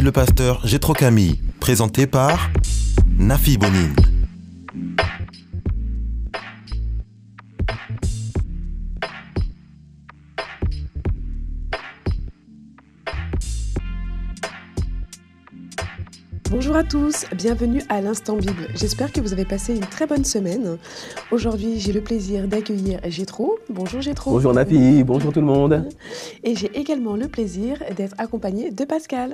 le pasteur Gétro Camille, présenté par Nafi Bonine. À tous, bienvenue à l'Instant Bible. J'espère que vous avez passé une très bonne semaine. Aujourd'hui, j'ai le plaisir d'accueillir Gétro. Bonjour Gétro. Bonjour Nafi, bonjour tout le monde. Et j'ai également le plaisir d'être accompagné de Pascal.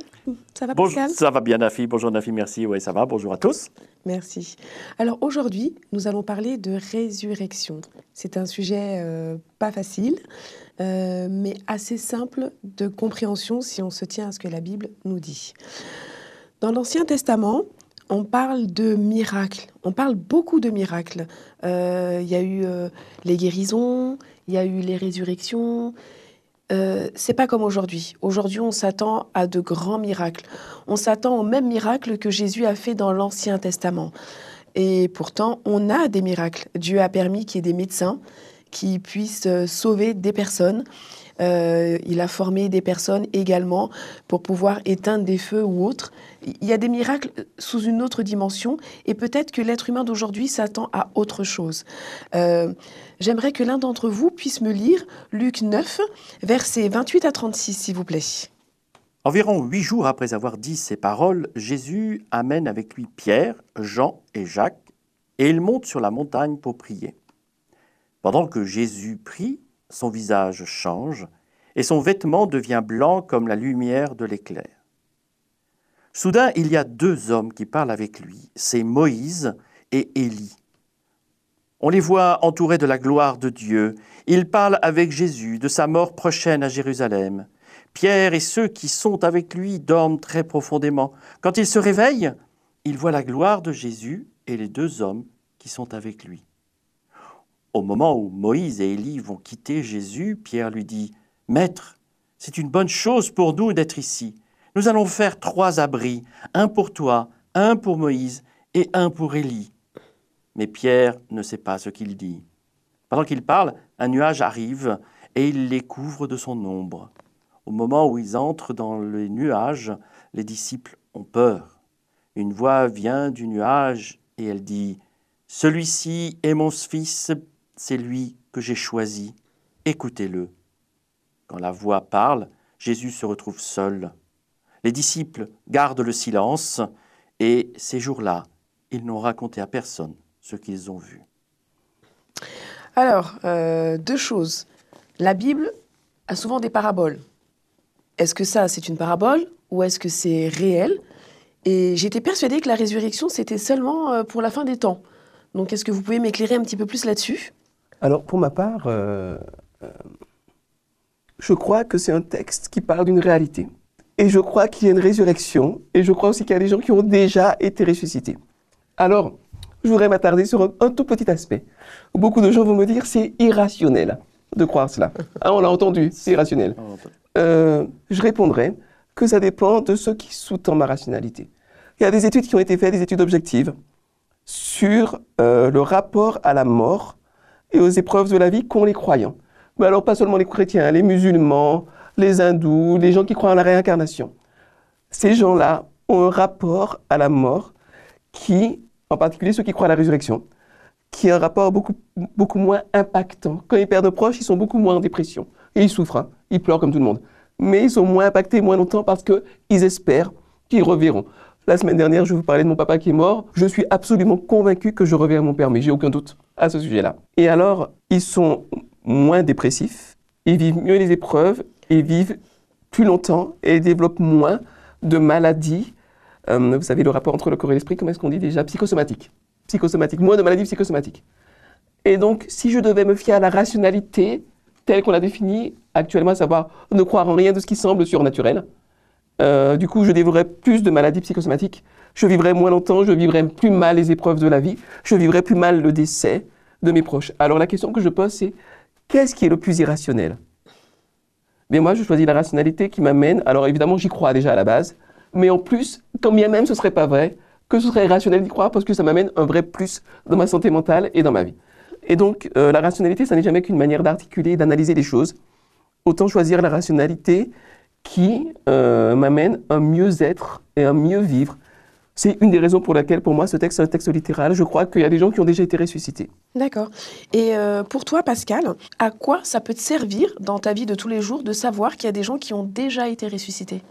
Ça va Bonjour, Pascal? ça va bien Nafi, bonjour Nafi, merci, oui ça va, bonjour à tous. Merci. Alors aujourd'hui, nous allons parler de résurrection. C'est un sujet euh, pas facile, euh, mais assez simple de compréhension si on se tient à ce que la Bible nous dit. Dans l'Ancien Testament, on parle de miracles. On parle beaucoup de miracles. Euh, Il y a eu euh, les guérisons, il y a eu les résurrections. Euh, c'est pas comme aujourd'hui. Aujourd'hui, on s'attend à de grands miracles. On s'attend aux mêmes miracles que Jésus a fait dans l'Ancien Testament. Et pourtant, on a des miracles. Dieu a permis qu'il y ait des médecins qui puissent euh, sauver des personnes. Euh, il a formé des personnes également pour pouvoir éteindre des feux ou autres. Il y a des miracles sous une autre dimension et peut-être que l'être humain d'aujourd'hui s'attend à autre chose. Euh, J'aimerais que l'un d'entre vous puisse me lire Luc 9, versets 28 à 36, s'il vous plaît. Environ huit jours après avoir dit ces paroles, Jésus amène avec lui Pierre, Jean et Jacques, et ils montent sur la montagne pour prier. Pendant que Jésus prie, son visage change, et son vêtement devient blanc comme la lumière de l'éclair. Soudain, il y a deux hommes qui parlent avec lui, c'est Moïse et Élie. On les voit entourés de la gloire de Dieu. Ils parlent avec Jésus de sa mort prochaine à Jérusalem. Pierre et ceux qui sont avec lui dorment très profondément. Quand ils se réveillent, ils voient la gloire de Jésus et les deux hommes qui sont avec lui. Au moment où Moïse et Élie vont quitter Jésus, Pierre lui dit, Maître, c'est une bonne chose pour nous d'être ici. Nous allons faire trois abris, un pour toi, un pour Moïse et un pour Élie. Mais Pierre ne sait pas ce qu'il dit. Pendant qu'il parle, un nuage arrive et il les couvre de son ombre. Au moment où ils entrent dans le nuage, les disciples ont peur. Une voix vient du nuage et elle dit, Celui-ci est mon fils, c'est lui que j'ai choisi, écoutez-le. Quand la voix parle, Jésus se retrouve seul. Les disciples gardent le silence et ces jours-là, ils n'ont raconté à personne ce qu'ils ont vu. Alors, euh, deux choses. La Bible a souvent des paraboles. Est-ce que ça, c'est une parabole ou est-ce que c'est réel? Et j'étais persuadée que la résurrection, c'était seulement euh, pour la fin des temps. Donc, est-ce que vous pouvez m'éclairer un petit peu plus là-dessus? Alors pour ma part, euh, euh, je crois que c'est un texte qui parle d'une réalité. Et je crois qu'il y a une résurrection. Et je crois aussi qu'il y a des gens qui ont déjà été ressuscités. Alors, je voudrais m'attarder sur un, un tout petit aspect. Beaucoup de gens vont me dire c'est irrationnel de croire cela. Ah, on l'a entendu, c'est irrationnel. Euh, je répondrai que ça dépend de ce qui sous-tend ma rationalité. Il y a des études qui ont été faites, des études objectives, sur euh, le rapport à la mort et aux épreuves de la vie qu'ont les croyants. Mais alors pas seulement les chrétiens, les musulmans, les hindous, les gens qui croient en la réincarnation. Ces gens-là ont un rapport à la mort qui, en particulier ceux qui croient à la résurrection, qui a un rapport beaucoup, beaucoup moins impactant. Quand ils perdent un proche, ils sont beaucoup moins en dépression. Et ils souffrent, hein. ils pleurent comme tout le monde. Mais ils sont moins impactés moins longtemps parce qu'ils espèrent qu'ils reverront. La semaine dernière, je vous parlais de mon papa qui est mort. Je suis absolument convaincu que je reverrai mon père, mais j'ai aucun doute à ce sujet-là. Et alors, ils sont moins dépressifs, ils vivent mieux les épreuves, ils vivent plus longtemps et développent moins de maladies. Euh, vous savez, le rapport entre le corps et l'esprit, comment est-ce qu'on dit déjà? Psychosomatique. Psychosomatique, moins de maladies psychosomatiques. Et donc, si je devais me fier à la rationalité telle qu'on l'a définie actuellement, à savoir ne croire en rien de ce qui semble surnaturel, Euh, du coup, je développerai plus de maladies psychosomatiques. Je vivrai moins longtemps, je vivrai plus mal les épreuves de la vie, je vivrai plus mal le décès de mes proches. Alors la question que je pose, c'est qu'est-ce qui est le plus irrationnel? Mais moi, je choisis la rationalité qui m'amène. Alors évidemment, j'y crois déjà à la base, mais en plus, quand bien même ce serait pas vrai, que ce serait irrationnel d'y croire parce que ça m'amène un vrai plus dans ma santé mentale et dans ma vie. Et donc, euh, la rationalité, ça n'est jamais qu'une manière d'articuler et d'analyser les choses. Autant choisir la rationalité qui euh, m'amène un mieux-être et un mieux vivre. C'est une des raisons pour laquelle, pour moi, ce texte est un texte littéral. Je crois qu'il y a des gens qui ont déjà été ressuscités. D'accord. Et euh, pour toi, Pascal, à quoi ça peut te servir dans ta vie de tous les jours de savoir qu'il y a des gens qui ont déjà été ressuscités?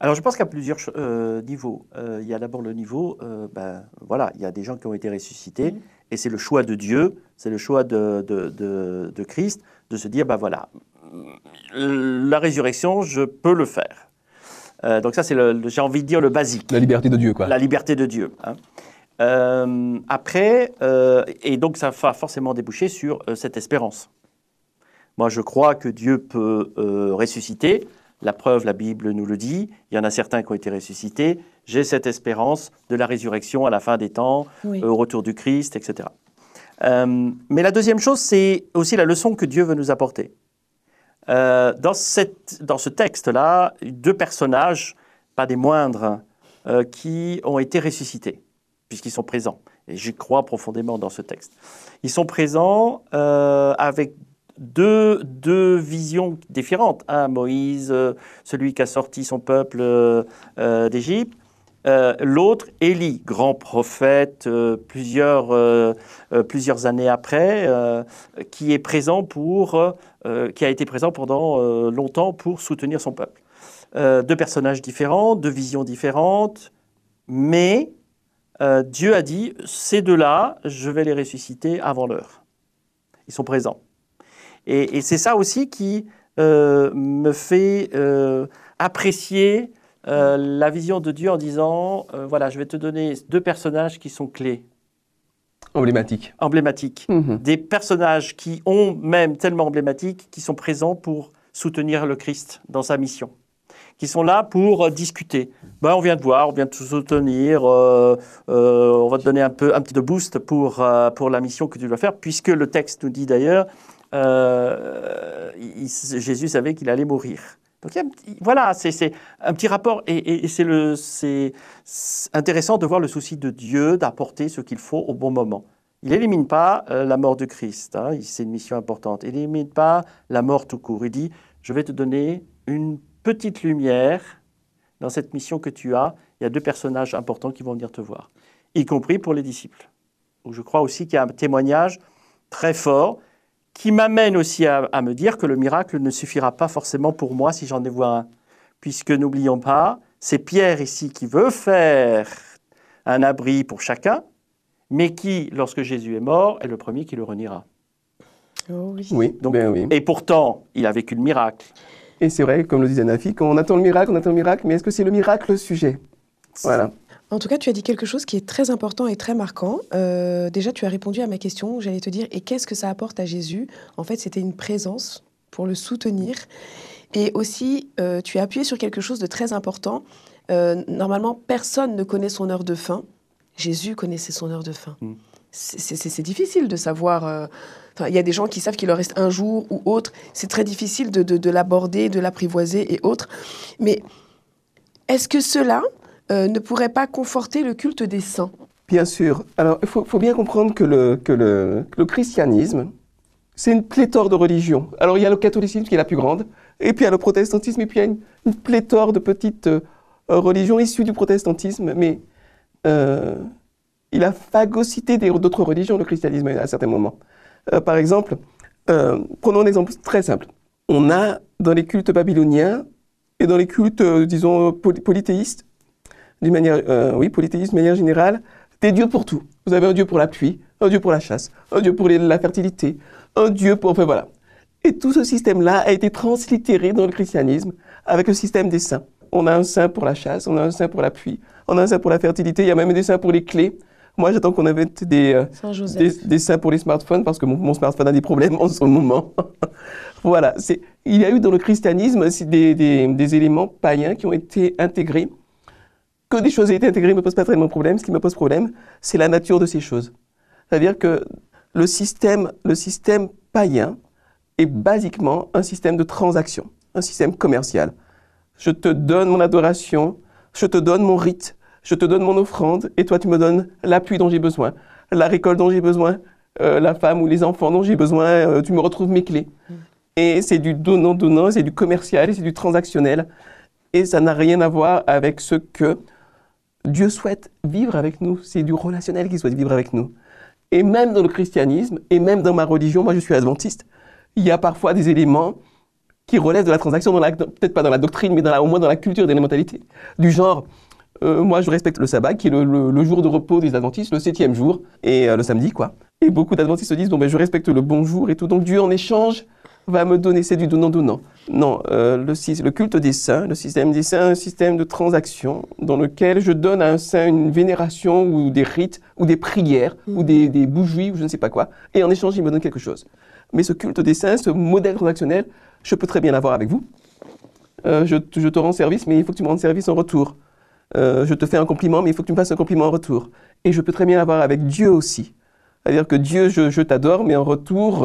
Alors je pense qu'il y a plusieurs euh, niveaux. Euh, il y a d'abord le niveau, euh, ben, voilà, il y a des gens qui ont été ressuscités, Mhm. et c'est le choix de Dieu, c'est le choix de, de, de- de Christ, de se dire, ben voilà, la résurrection, je peux le faire. Euh, donc ça, c'est, le, le- j'ai envie de dire, le basique. La liberté de Dieu, quoi. La liberté de Dieu. hein. Euh, après, euh, et donc ça va forcément déboucher sur euh, cette espérance. Moi, je crois que Dieu peut euh, ressusciter. La preuve, la Bible nous le dit. Il y en a certains qui ont été ressuscités. J'ai cette espérance de la résurrection à la fin des temps, Oui. euh, au retour du Christ, etc. Euh, mais la deuxième chose, c'est aussi la leçon que Dieu veut nous apporter. Euh, dans, ce texte-là, deux personnages, pas des moindres, euh, qui ont été ressuscités, puisqu'ils sont présents. Et j'y crois profondément dans ce texte. Ils sont présents euh, avec deux, deux visions différentes. Un, Moïse, celui qui a sorti son peuple d'Égypte. Euh, L'autre, Élie, grand prophète, euh, plusieurs, euh, plusieurs années après, qui est présent pour, qui a été présent pendant longtemps pour soutenir son peuple. Deux personnages différents, deux visions différentes, mais Dieu a dit ces deux-là, je vais les ressusciter avant l'heure. Ils sont présents. Et, c'est ça aussi qui me fait apprécier euh, la vision de Dieu en disant euh, voilà, je vais te donner deux personnages qui sont clés, Emblématique. emblématiques Mhm. des personnages qui ont même tellement emblématiques, qui sont présents pour soutenir le Christ dans sa mission, qui sont là pour euh, discuter. Ben, on vient de voir, on vient de te soutenir, euh, euh, on va te donner un peu un petit de boost pour, euh, pour la mission que tu dois faire, puisque le texte nous dit d'ailleurs, il- Jésus savait qu'il allait mourir. Donc voilà, c'est un petit rapport et, c'est intéressant de voir le souci de Dieu d'apporter ce qu'il faut au bon moment. Il n'élimine pas euh, la mort de Christ, hein, c'est une mission importante. Il n'élimine pas la mort tout court. Il dit, je vais te donner une petite lumière dans cette mission que tu as. Il y a deux personnages importants qui vont venir te voir, y compris pour les disciples. Donc, je crois aussi qu'il y a un témoignage très fort qui m'amène aussi à, à me dire que le miracle ne suffira pas forcément pour moi si j'en ai vois un. Puisque n'oublions pas, c'est Pierre ici qui veut faire un abri pour chacun, mais qui, lorsque Jésus est mort, est le premier qui le reniera. Oh oui. Oui, Donc- ben oui. Et pourtant, il a vécu le miracle. Et c'est vrai, comme le disait Nafi, quand on attend le miracle, on attend le miracle, mais est-ce que c'est le miracle le sujet? Voilà. En tout cas, tu as dit quelque chose qui est très important et très marquant. Euh, déjà, tu as répondu à ma question. J'allais te dire, et qu'est-ce que ça apporte à Jésus? En fait, c'était une présence pour le soutenir. Et aussi, euh, tu as appuyé sur quelque chose de très important. Euh, normalement, personne ne connaît son heure de fin. Jésus connaissait son heure de fin. Mm. C'est- difficile de savoir. enfin, Il y a des gens qui savent qu'il leur reste un jour ou autre. C'est très difficile de, de- de l'aborder, de l'apprivoiser et autres. Mais est-ce que cela euh, ne pourrait pas conforter le culte des saints Bien sûr. Alors, il faut, bien comprendre que le, christianisme, c'est une pléthore de religions. Alors, il y a le catholicisme qui est la plus grande, et puis il y a le protestantisme, et puis il y a une, pléthore de petites euh, religions issues du protestantisme, mais euh, il a phagocyté d'autres religions, le christianisme, à certains moments. Par exemple, prenons un exemple très simple. On a dans les cultes babyloniens et dans les cultes, disons, poly- polythéistes, d'une manière, euh, oui, polythéisme de manière générale, des dieux pour tout. Vous avez un dieu pour la pluie, un dieu pour la chasse, un dieu pour les- la fertilité, un dieu pour, enfin voilà. Et tout ce système-là a été translittéré dans le christianisme avec le système des saints. On a un saint pour la chasse, on a un saint pour la pluie, on a un saint pour la fertilité, il y a même des saints pour les clés. Moi, j'attends qu'on invente des, euh, des, des saints pour les smartphones parce que mon, mon smartphone a des problèmes en ce moment. voilà. Il y a eu dans le christianisme des- des éléments païens qui ont été intégrés. Que des choses aient été intégrées ne me pose pas de problème. Ce qui me pose problème, c'est la nature de ces choses. C'est-à-dire que le système, le système païen est basiquement un système de transaction, un système commercial. Je te donne mon adoration, je te donne mon rite, je te donne mon offrande, et toi tu me donnes l'appui dont j'ai besoin, la récolte dont j'ai besoin, euh, la femme ou les enfants dont j'ai besoin, euh, tu me retrouves mes clés. Et c'est du donnant-donnant, c'est du commercial, c'est du transactionnel, et ça n'a rien à voir avec ce que Dieu souhaite vivre avec nous. C'est du relationnel qu'il souhaite vivre avec nous. Et même dans le christianisme, et même dans ma religion, moi je suis adventiste, il y a parfois des éléments qui relèvent de la transaction, peut-être pas dans la doctrine, mais dans la- au moins dans la culture des mentalités. Du genre, euh, moi je respecte le sabbat, qui est le jour de repos des adventistes, le septième jour, et euh, le samedi, quoi. Et beaucoup d'adventistes se disent, bon, ben, je respecte le bon jour et tout, donc Dieu en échange va me donner, c'est du donnant-donnant. Non, euh, le, le culte des saints, le système des saints, un système de transaction dans lequel je donne à un saint une vénération ou des rites ou des prières ou des, des bougies ou je ne sais pas quoi, et en échange il me donne quelque chose. Mais ce culte des saints, ce modèle transactionnel, je peux très bien l'avoir avec vous. Euh, je, te- je te rends service, mais il faut que tu me rendes service en retour. Euh, je te fais un compliment, mais il faut que tu me fasses un compliment en retour. Et je peux très bien l'avoir avec Dieu aussi. C'est-à-dire que Dieu, je, je t'adore, mais en retour,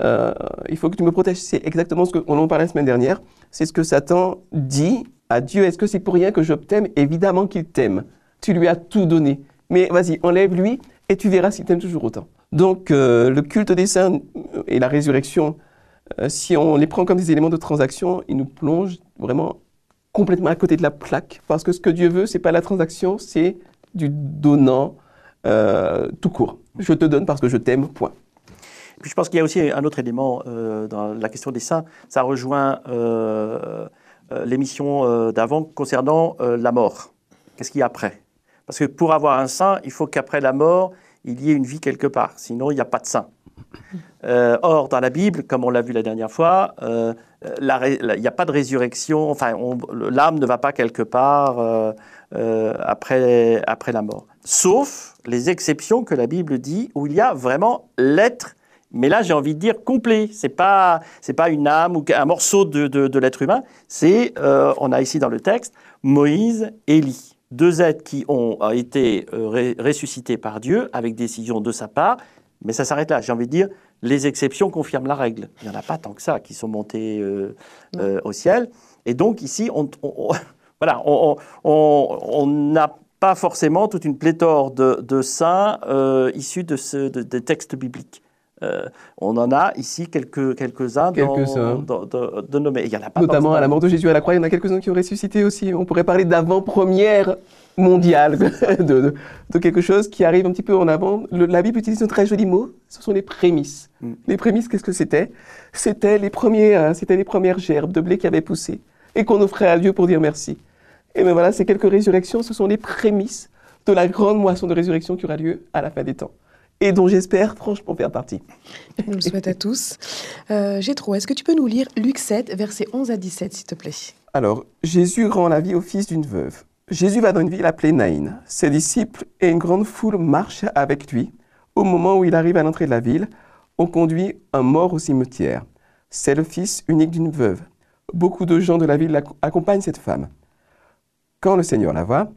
euh, euh, il faut que tu me protèges. C'est exactement ce qu'on en parlait la semaine dernière. C'est ce que Satan dit à Dieu. Est-ce que c'est pour rien que je t'aime Évidemment qu'il t'aime. Tu lui as tout donné. Mais vas-y, enlève-lui et tu verras s'il t'aime toujours autant. Donc, euh, le culte des saints et la résurrection, euh, si on les prend comme des éléments de transaction, ils nous plongent vraiment complètement à côté de la plaque. Parce que ce que Dieu veut, c'est pas la transaction, c'est du donnant euh, tout court. Je te donne parce que je t'aime, point. Puis je pense qu'il y a aussi un autre élément euh, dans la question des saints. Ça rejoint euh, euh, l'émission d'avant concernant la mort. Qu'est-ce qu'il y a après? Parce que pour avoir un saint, il faut qu'après la mort, il y ait une vie quelque part. Sinon, il n'y a pas de saint. Or, dans la Bible, comme on l'a vu la dernière fois, il n'y a pas de résurrection. Enfin, l'âme ne va pas quelque part après, après la mort. Sauf les exceptions que la Bible dit où il y a vraiment l'être mais là, j'ai envie de dire complet. C'est pas, c'est pas une âme ou un morceau de, de, de l'être humain. C'est, euh, on a ici dans le texte, Moïse, Élie, deux êtres qui ont euh, été euh, ressuscités par Dieu avec décision de sa part. Mais ça s'arrête là. J'ai envie de dire, les exceptions confirment la règle. Il n'y en a pas tant que ça qui sont montés euh, au ciel. Et donc ici, on, on- on- voilà, on on- pas forcément toute une pléthore de, de saints euh, issus de, ce, de- des textes bibliques. Euh, on en a ici quelques, quelques-uns de, de nommés. Il y en a pas Notamment à la mort de Jésus à la croix, il y en a quelques-uns qui ont ressuscité aussi. On pourrait parler d'avant-première mondiale, de, de- de quelque chose qui arrive un petit peu en avant. Le- la Bible utilise un très joli mot, ce sont les prémices. Mm. Les prémices, qu'est-ce que c'était? C'était les, premiers, euh, c'était les premières gerbes de blé qui avaient poussé et qu'on offrait à Dieu pour dire merci. Et bien voilà, ces quelques résurrections, ce sont les prémices de la grande moisson de résurrection qui aura lieu à la fin des temps. Et dont j'espère franchement faire partie. On le souhaite à tous. Euh, Gétro, est-ce que tu peux nous lire Luc 7, versets 11 à 17, s'il te plaît? Alors, Jésus rend la vie au fils d'une veuve. Jésus va dans une ville appelée Naïn. Ses disciples et une grande foule marchent avec lui. Au moment où il arrive à l'entrée de la ville, on conduit un mort au cimetière. C'est le fils unique d'une veuve. Beaucoup de gens de la ville accompagnent cette femme. Quand le Seigneur la voit,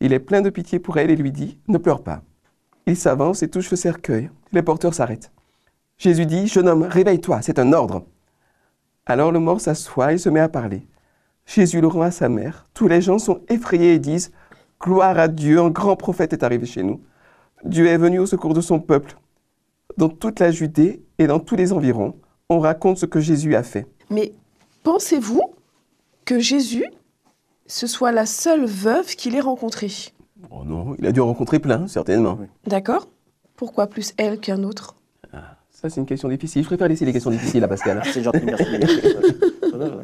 il est plein de pitié pour elle et lui dit Ne pleure pas. Il s'avance et touche le cercueil. Les porteurs s'arrêtent. Jésus dit Jeune homme, réveille-toi, c'est un ordre. Alors le mort s'assoit et se met à parler. Jésus le rend à sa mère. Tous les gens sont effrayés et disent Gloire à Dieu, un grand prophète est arrivé chez nous. Dieu est venu au secours de son peuple. Dans toute la Judée et dans tous les environs, on raconte ce que Jésus a fait. Mais pensez-vous que Jésus, ce soit la seule veuve qu'il ait rencontrée? Oh non, il a dû en rencontrer plein, certainement. D'accord Pourquoi plus elle qu'un autre? Ça, c'est une question difficile. Je préfère laisser les questions difficiles à Pascal. C'est gentil, merci.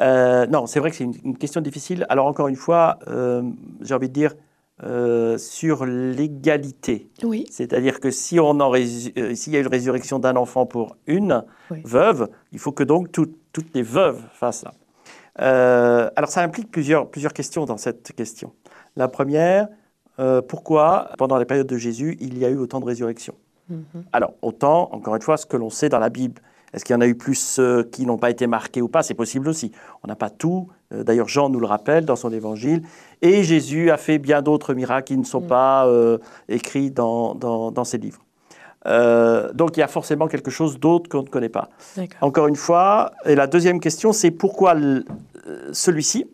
Euh, non, c'est vrai que c'est une, une question difficile. Alors encore une fois, euh, j'ai envie de dire euh, sur l'égalité. Oui. C'est-à-dire que si on en euh, s'il y a une résurrection d'un enfant pour une Oui. veuve, il faut que donc tout- toutes les veuves fassent ça. Euh, alors ça implique plusieurs, plusieurs questions dans cette question. La première, euh, pourquoi, pendant la période de Jésus, il y a eu autant de résurrections. Mhm. Alors, autant, encore une fois, ce que l'on sait dans la Bible. Est-ce qu'il y en a eu plus euh, qui n'ont pas été marqués ou pas? C'est possible aussi. On n'a pas tout. Euh, D'ailleurs, Jean nous le rappelle dans son évangile. Et Jésus a fait bien d'autres miracles qui ne sont pas euh, écrits dans, dans, dans ses livres. Donc, il y a forcément quelque chose d'autre qu'on ne connaît pas. Encore une fois, et la deuxième question, c'est pourquoi celui-ci?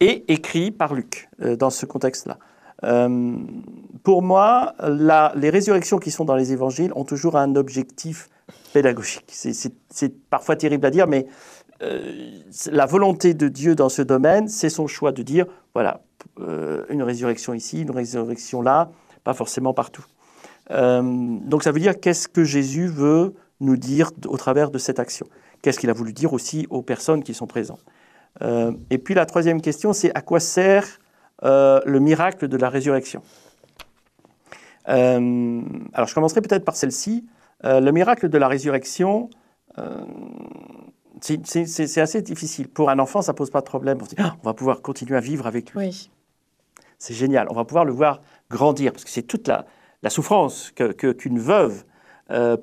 Est écrit par Luc euh, dans ce contexte-là. Euh, pour moi, les résurrections qui sont dans les évangiles ont toujours un objectif pédagogique. C'est- parfois terrible à dire, mais euh, la volonté de Dieu dans ce domaine, c'est son choix de dire, voilà, une résurrection ici, une résurrection là, pas forcément partout. Donc ça veut dire qu'est-ce que Jésus veut nous dire au travers de cette action? Qu'est-ce qu'il a voulu dire aussi aux personnes qui sont présentes? Euh, Et puis la troisième question, c'est à quoi sert euh, le miracle de la résurrection? Euh, Alors je commencerai peut-être par celle-ci. Le miracle de la résurrection, c'est- assez difficile. Pour un enfant, ça pose pas de problème. On dit, Ah, on va pouvoir continuer à vivre avec lui. Oui. C'est génial. On va pouvoir le voir grandir parce que c'est toute la, la souffrance que- que- qu'une veuve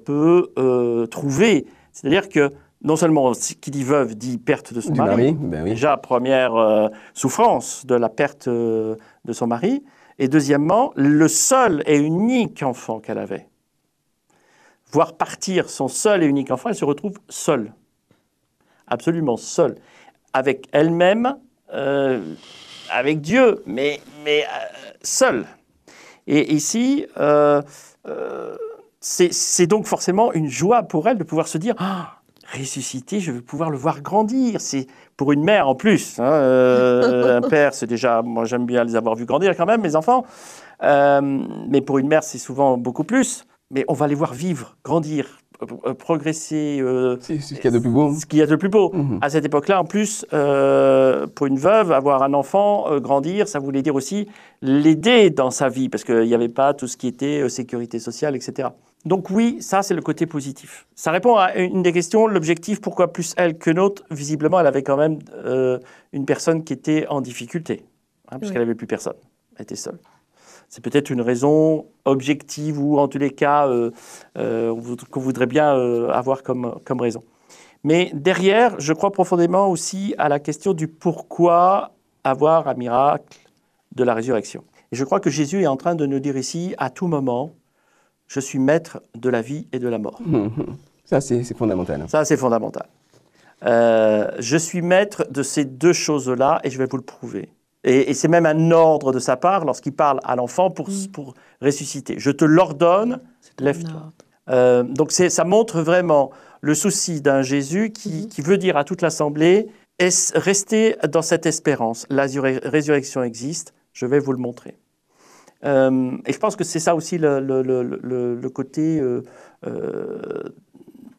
peut trouver. C'est-à-dire que non seulement qui dit veuve dit perte de son Du mari, mari, ben oui. déjà première euh, souffrance de la perte euh, de son mari, et deuxièmement le seul et unique enfant qu'elle avait. Voir partir son seul et unique enfant, elle se retrouve seule, absolument seule, avec elle-même, euh, avec Dieu, mais, mais seule. Et ici, c'est c'est donc forcément une joie pour elle de pouvoir se dire Ah, ressuscité, je vais pouvoir le voir grandir. C'est pour une mère en plus. hein, euh, un père, c'est déjà, moi j'aime bien les avoir vus grandir quand même, mes enfants. Euh, mais pour une mère, c'est souvent beaucoup plus. Mais on va les voir vivre, grandir, euh, progresser. euh, C'est ce qu'il y a de plus beau. ce qu'il y a de plus beau. Mhm. À cette époque-là, en plus, euh, pour une veuve, avoir un enfant, euh, grandir, ça voulait dire aussi l'aider dans sa vie, parce qu'il n'y avait pas tout ce qui était sécurité sociale, etc. Donc oui, ça, c'est le côté positif. Ça répond à une des questions, l'objectif, pourquoi plus elle que l'autre? Visiblement, elle avait quand même euh, une personne qui était en difficulté, hein, puisqu'elle Oui. n'avait plus personne. Elle était seule. C'est peut-être une raison objective ou en tous les cas euh, euh, qu'on voudrait bien avoir comme, comme raison. Mais derrière, je crois profondément aussi à la question du pourquoi avoir un miracle de la résurrection. Et je crois que Jésus est en train de nous dire ici, à tout moment, je suis maître de la vie et de la mort. Mhm. Ça, c'est fondamental. Ça, c'est fondamental. Euh, je suis maître de ces deux choses-là et je vais vous le prouver. Et, et c'est même un ordre de sa part lorsqu'il parle à l'enfant pour, pour ressusciter. Je te l'ordonne, lève-toi. Euh, donc ça montre vraiment le souci d'un Jésus qui, qui veut dire à toute l'Assemblée, es- restez dans cette espérance. La résurrection existe, je vais vous le montrer. Euh, et je pense que c'est ça aussi le, côté euh, euh,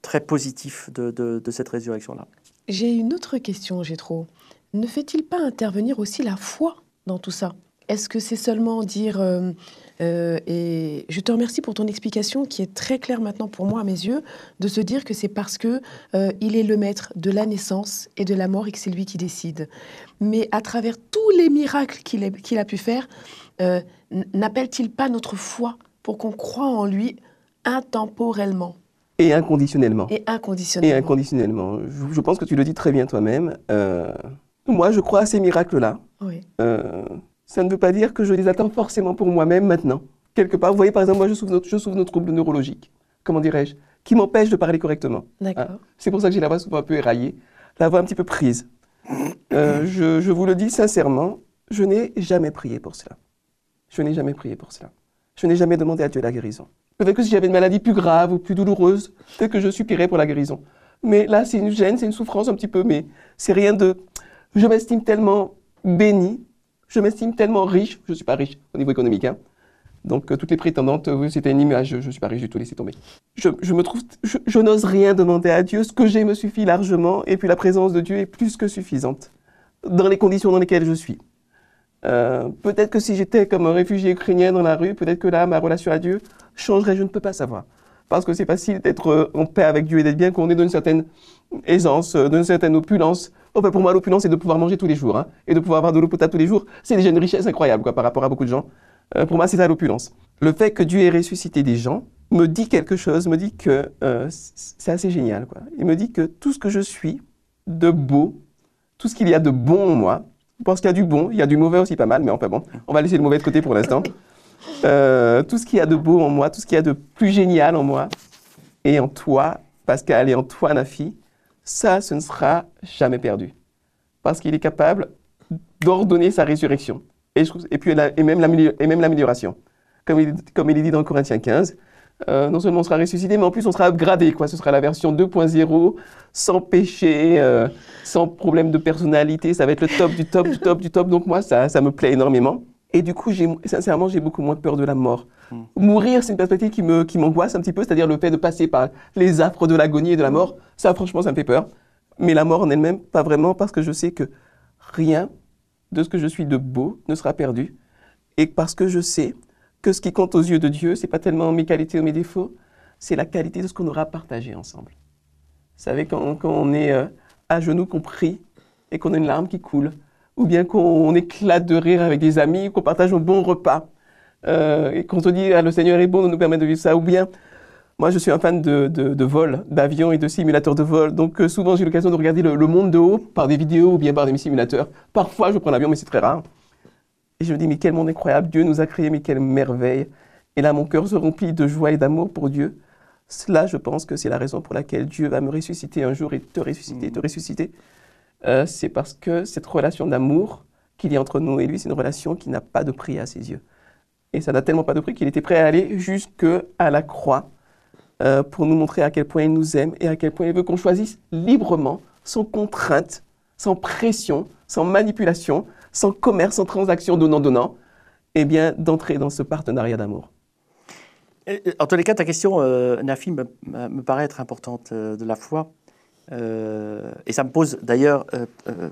très positif de, cette résurrection-là. J'ai une autre question, Gétro. Ne fait-il pas intervenir aussi la foi dans tout ça? Est-ce que c'est seulement dire et je te remercie pour ton explication qui est très claire maintenant pour moi à mes yeux de se dire que c'est parce que il est le maître de la naissance et de la mort et que c'est lui qui décide. Mais à travers tous les miracles qu'il a pu faire, euh, n'appelle-t-il pas notre foi pour qu'on croit en lui intemporellement Et inconditionnellement. et Et inconditionnellement inconditionnellement. Je, je pense que tu le dis très bien toi-même. Euh, moi, je crois à ces miracles-là. Oui. Euh, ça ne veut pas dire que je les attends forcément pour moi-même maintenant. Quelque part, vous voyez, par exemple, moi, je souffre de, je souffre de troubles neurologiques. Comment dirais-je? Qui m'empêchent de parler correctement. D'accord. C'est pour ça que j'ai la voix souvent un peu éraillée, la voix un petit peu prise. Euh, je, je vous le dis sincèrement, je n'ai jamais prié pour cela. Je n'ai jamais prié pour cela. Je n'ai jamais demandé à Dieu la guérison. Peut-être que si j'avais une maladie plus grave ou plus douloureuse, peut-être que je supplierais pour la guérison. Mais là, c'est une gêne, c'est une souffrance un petit peu, mais c'est rien de... Je m'estime tellement béni, je m'estime tellement riche, je ne suis pas riche au niveau économique, hein. Donc, euh, toutes les prétendantes, euh, oui, c'était une image, je ne suis pas riche du tout, laissez tomber. Je, me trouve, je n'ose rien demander à Dieu, ce que j'ai me suffit largement, et puis la présence de Dieu est plus que suffisante dans les conditions dans lesquelles je suis. Euh, peut-être que si j'étais comme un réfugié ukrainien dans la rue, peut-être que là, ma relation à Dieu changerait, je ne peux pas savoir. Parce que c'est facile d'être en paix avec Dieu et d'être bien quand on est dans une certaine aisance, euh, d'une certaine opulence. Enfin, pour moi, l'opulence, c'est de pouvoir manger tous les jours, hein, et de pouvoir avoir de l'eau potable tous les jours. C'est déjà une richesse incroyable, quoi, par rapport à beaucoup de gens. Euh, pour moi, c'est ça l'opulence. Le fait que Dieu ait ressuscité des gens me dit quelque chose, me dit que c'est assez génial. Quoi. Il me dit que tout ce que je suis de beau, tout ce qu'il y a de bon en moi, parce qu'il y a du bon, il y a du mauvais aussi pas mal, mais enfin bon, on va laisser le mauvais de côté pour l'instant. Euh, tout ce qu'il y a de beau en moi, tout ce qu'il y a de plus génial en moi, et en toi, Pascal, et en toi, Nafi, ça, ce ne sera jamais perdu. Parce qu'il est capable d'ordonner sa résurrection. Et, je trouve- et puis, même l'amélio- et même l'amélioration. Comme il, comme il est dit dans Corinthiens 15, euh, non seulement on sera ressuscité, mais en plus on sera upgradé. Quoi. Ce sera la version 2.0, sans péché, euh, sans problème de personnalité. Ça va être le top du top du top du top. Donc moi, ça, ça me plaît énormément. Et du coup, j'ai- sincèrement, j'ai beaucoup moins peur de la mort. Mourir, c'est une perspective qui me- qui m'angoisse un petit peu, c'est-à-dire le fait de passer par les affres de l'agonie et de la mort. Ça, franchement, ça me fait peur. Mais la mort en elle-même, pas vraiment, parce que je sais que rien de ce que je suis de beau ne sera perdu. Et parce que je sais que ce qui compte aux yeux de Dieu, c'est pas tellement mes qualités ou mes défauts, c'est la qualité de ce qu'on aura partagé ensemble. Vous savez, quand, on est euh, à genoux, qu'on prie et qu'on a une larme qui coule, ou bien qu'on éclate de rire avec des amis, qu'on partage un bon repas, euh, et qu'on se dit ah, le Seigneur est bon de nous permettre de vivre ça, ou bien moi je suis un fan de, de, de vol, d'avion et de simulateurs de vol, donc euh, souvent j'ai l'occasion de regarder le, le monde de haut par des vidéos ou bien par des simulateurs. Parfois je prends l'avion, mais c'est très rare. Et je me dis, mais quel monde incroyable, Dieu nous a créés, mais quelle merveille. Et là, mon cœur se remplit de joie et d'amour pour Dieu. Cela, je pense que c'est la raison pour laquelle Dieu va me ressusciter un jour et te ressusciter, te ressusciter. Euh, c'est parce que cette relation d'amour qu'il y a entre nous et lui, c'est une relation qui n'a pas de prix à ses yeux. Et ça n'a tellement pas de prix qu'il était prêt à aller jusqu'à la croix euh, pour nous montrer à quel point il nous aime et à quel point il veut qu'on choisisse librement, sans contrainte, sans pression, sans manipulation, sans commerce, sans transaction donnant-donnant, eh bien, d'entrer dans ce partenariat d'amour. En tous les cas, ta question, euh, Nafi, me, paraît être importante euh, de la foi. Euh, et ça me pose d'ailleurs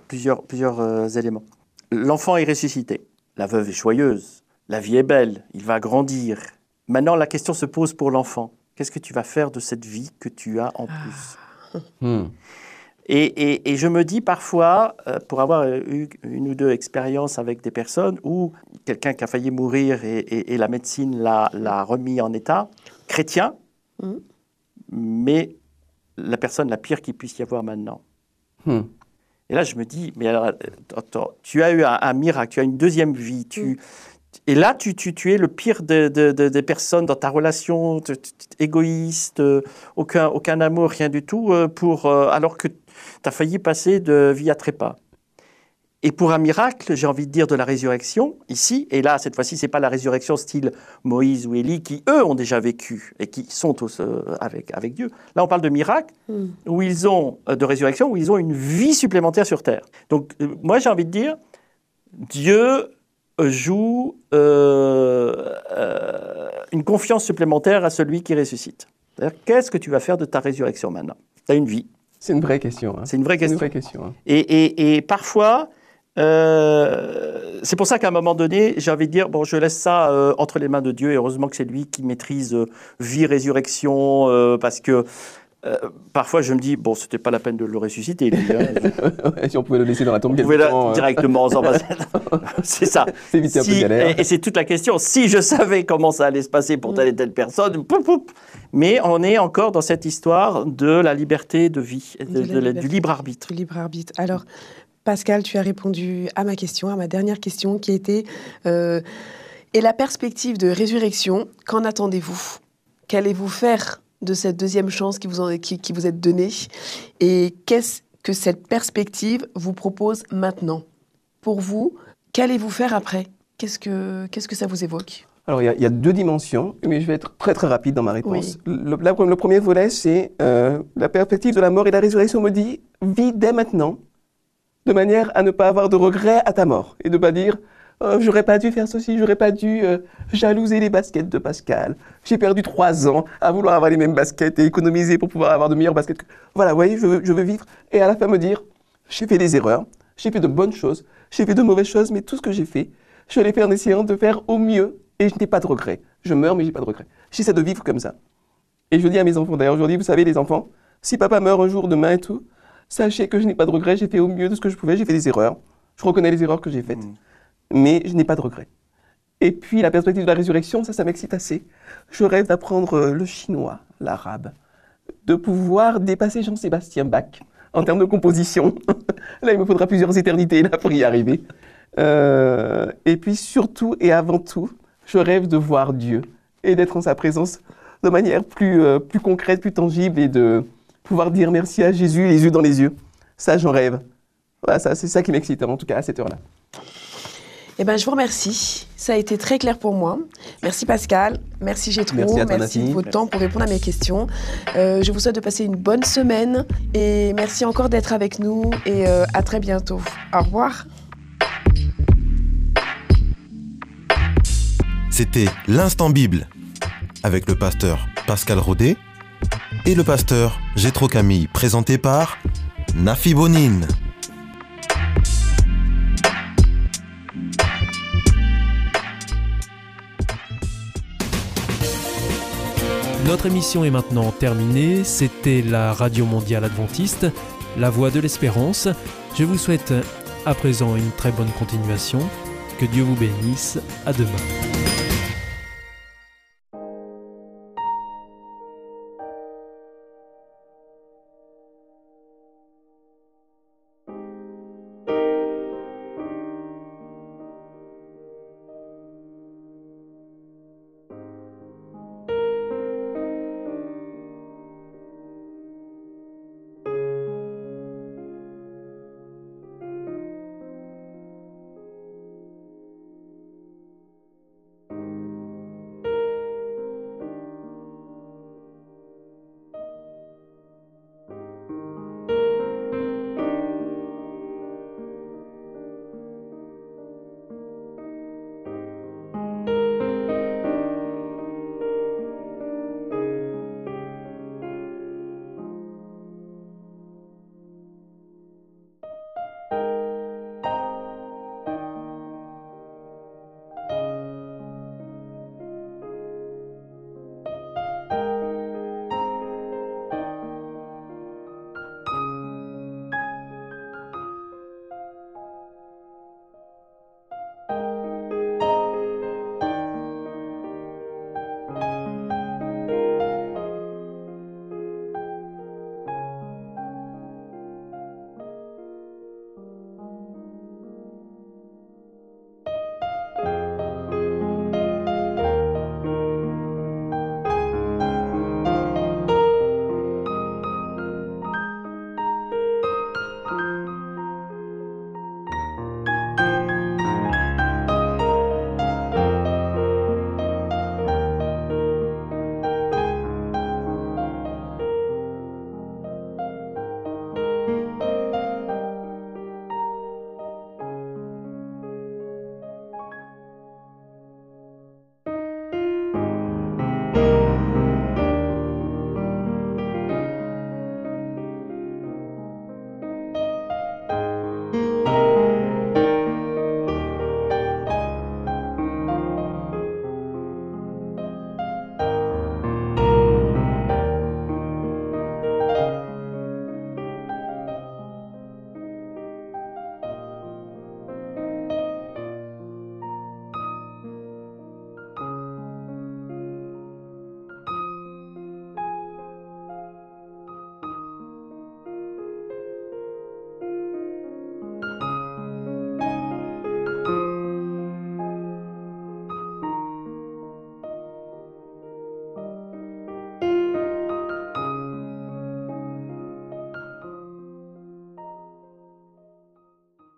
plusieurs, plusieurs euh, éléments. L'enfant est ressuscité. La veuve est joyeuse. La vie est belle. Il va grandir. Maintenant, la question se pose pour l'enfant. Qu'est-ce que tu vas faire de cette vie que tu as en plus? Et, et- et je me dis parfois, euh, pour avoir eu une ou deux expériences avec des personnes où quelqu'un qui a failli mourir et, la médecine l'a remis en état, chrétien, Mhm. mais la personne la pire qu'il puisse y avoir maintenant. Hmm. Et là, je me dis, mais alors, attends, tu as eu un, un miracle, tu as une deuxième vie, tu... Et là, tu, tu, tu es le pire de- de- de- des personnes dans ta relation, égoïste, euh, aucun, aucun amour, rien du tout, euh, pour, euh, alors que tu as failli passer de vie à trépas. Et pour un miracle, j'ai envie de dire de la résurrection, ici, et là, cette fois-ci, c'est pas la résurrection style Moïse ou Élie, qui, eux, ont déjà vécu et qui sont au- avec, avec Dieu. Là, on parle de miracle, Hmm. où ils ont, de résurrection, où ils ont une vie supplémentaire sur Terre. Donc, moi, j'ai envie de dire, Dieu joue euh, euh, une confiance supplémentaire à celui qui ressuscite. Qu'est-ce que tu vas faire de ta résurrection maintenant Tu as une vie. C'est une vraie question. hein. C'est une vraie une question. vraie question. hein. Et, et- et parfois, euh, c'est pour ça qu'à un moment donné, j'ai envie de dire, bon, je laisse ça euh, entre les mains de Dieu, et heureusement que c'est lui qui maîtrise euh, vie, résurrection, parce que euh, parfois je me dis, bon, c'était pas la peine de le ressusciter, lui. hein. Ouais, si on pouvait le laisser dans la tombe quelque pouvez là, temps, euh, directement c'est ça. c'est éviter un peu Si- de galère. et et c'est toute la question. Si je savais comment ça allait se passer pour telle et telle personne, poup, poup. mais on est encore dans cette histoire de la liberté de vie, de- De la de la- liberté. du libre arbitre. Du libre arbitre. Alors, Pascal, tu as répondu à ma question, à ma dernière question qui était euh, Et la perspective de résurrection, qu'en attendez-vous? Qu'allez-vous faire? De cette deuxième chance qui vous, en- qui, qui vous est donnée Et qu'est-ce que cette perspective vous propose maintenant? Pour vous, qu'allez-vous faire après? Qu'est-ce que, qu'est-ce que ça vous évoque? Alors, il y, a- il y a deux dimensions, mais je vais être très très rapide dans ma réponse. Oui. Le, la- le premier volet, c'est euh, la perspective de la mort et de la résurrection me dit vis dès maintenant, de manière à ne pas avoir de regrets à ta mort et de pas dire Oh, j'aurais pas dû faire ceci, j'aurais pas dû euh, jalouser les baskets de Pascal. J'ai perdu trois ans à vouloir avoir les mêmes baskets et économiser pour pouvoir avoir de meilleures baskets. Voilà, vous voyez, je veux, vivre et à la fin me dire j'ai fait des erreurs, j'ai fait de bonnes choses, j'ai fait de mauvaises choses, mais tout ce que j'ai fait, je l'ai fait en essayant de faire au mieux et je n'ai pas de regrets. Je meurs, mais j'ai pas de regrets. J'essaie de vivre comme ça. Et je dis à mes enfants, d'ailleurs, aujourd'hui, vous savez, les enfants, si papa meurt un jour, demain et tout, sachez que je n'ai pas de regrets, j'ai fait au mieux de ce que je pouvais, j'ai fait des erreurs. Je reconnais les erreurs que j'ai faites, mais je n'ai pas de regrets. Et puis la perspective de la résurrection, ça, ça m'excite assez. Je rêve d'apprendre euh, le chinois, l'arabe, de pouvoir dépasser Jean-Sébastien Bach en termes de composition. là, il me faudra plusieurs éternités là, pour y arriver. Euh, et puis surtout et avant tout, je rêve de voir Dieu et d'être en sa présence de manière plus, euh, plus concrète, plus tangible et de pouvoir dire merci à Jésus les yeux dans les yeux. Ça, j'en rêve. Voilà, ça, c'est ça qui m'excite, en tout cas, à cette heure-là. Eh ben, je vous remercie. Ça a été très clair pour moi. Merci Pascal. Merci Gétro. Merci à toi, merci de votre temps pour répondre à mes questions. Euh, je vous souhaite de passer une bonne semaine et merci encore d'être avec nous et euh, à très bientôt. Au revoir. C'était l'Instant Bible avec le pasteur Pascal Rodet et le pasteur Gétro Camille, présenté par Nafi Bonine. Notre émission est maintenant terminée. C'était la Radio Mondiale Adventiste, la voix de l'espérance. Je vous souhaite à présent une très bonne continuation. Que Dieu vous bénisse. À demain.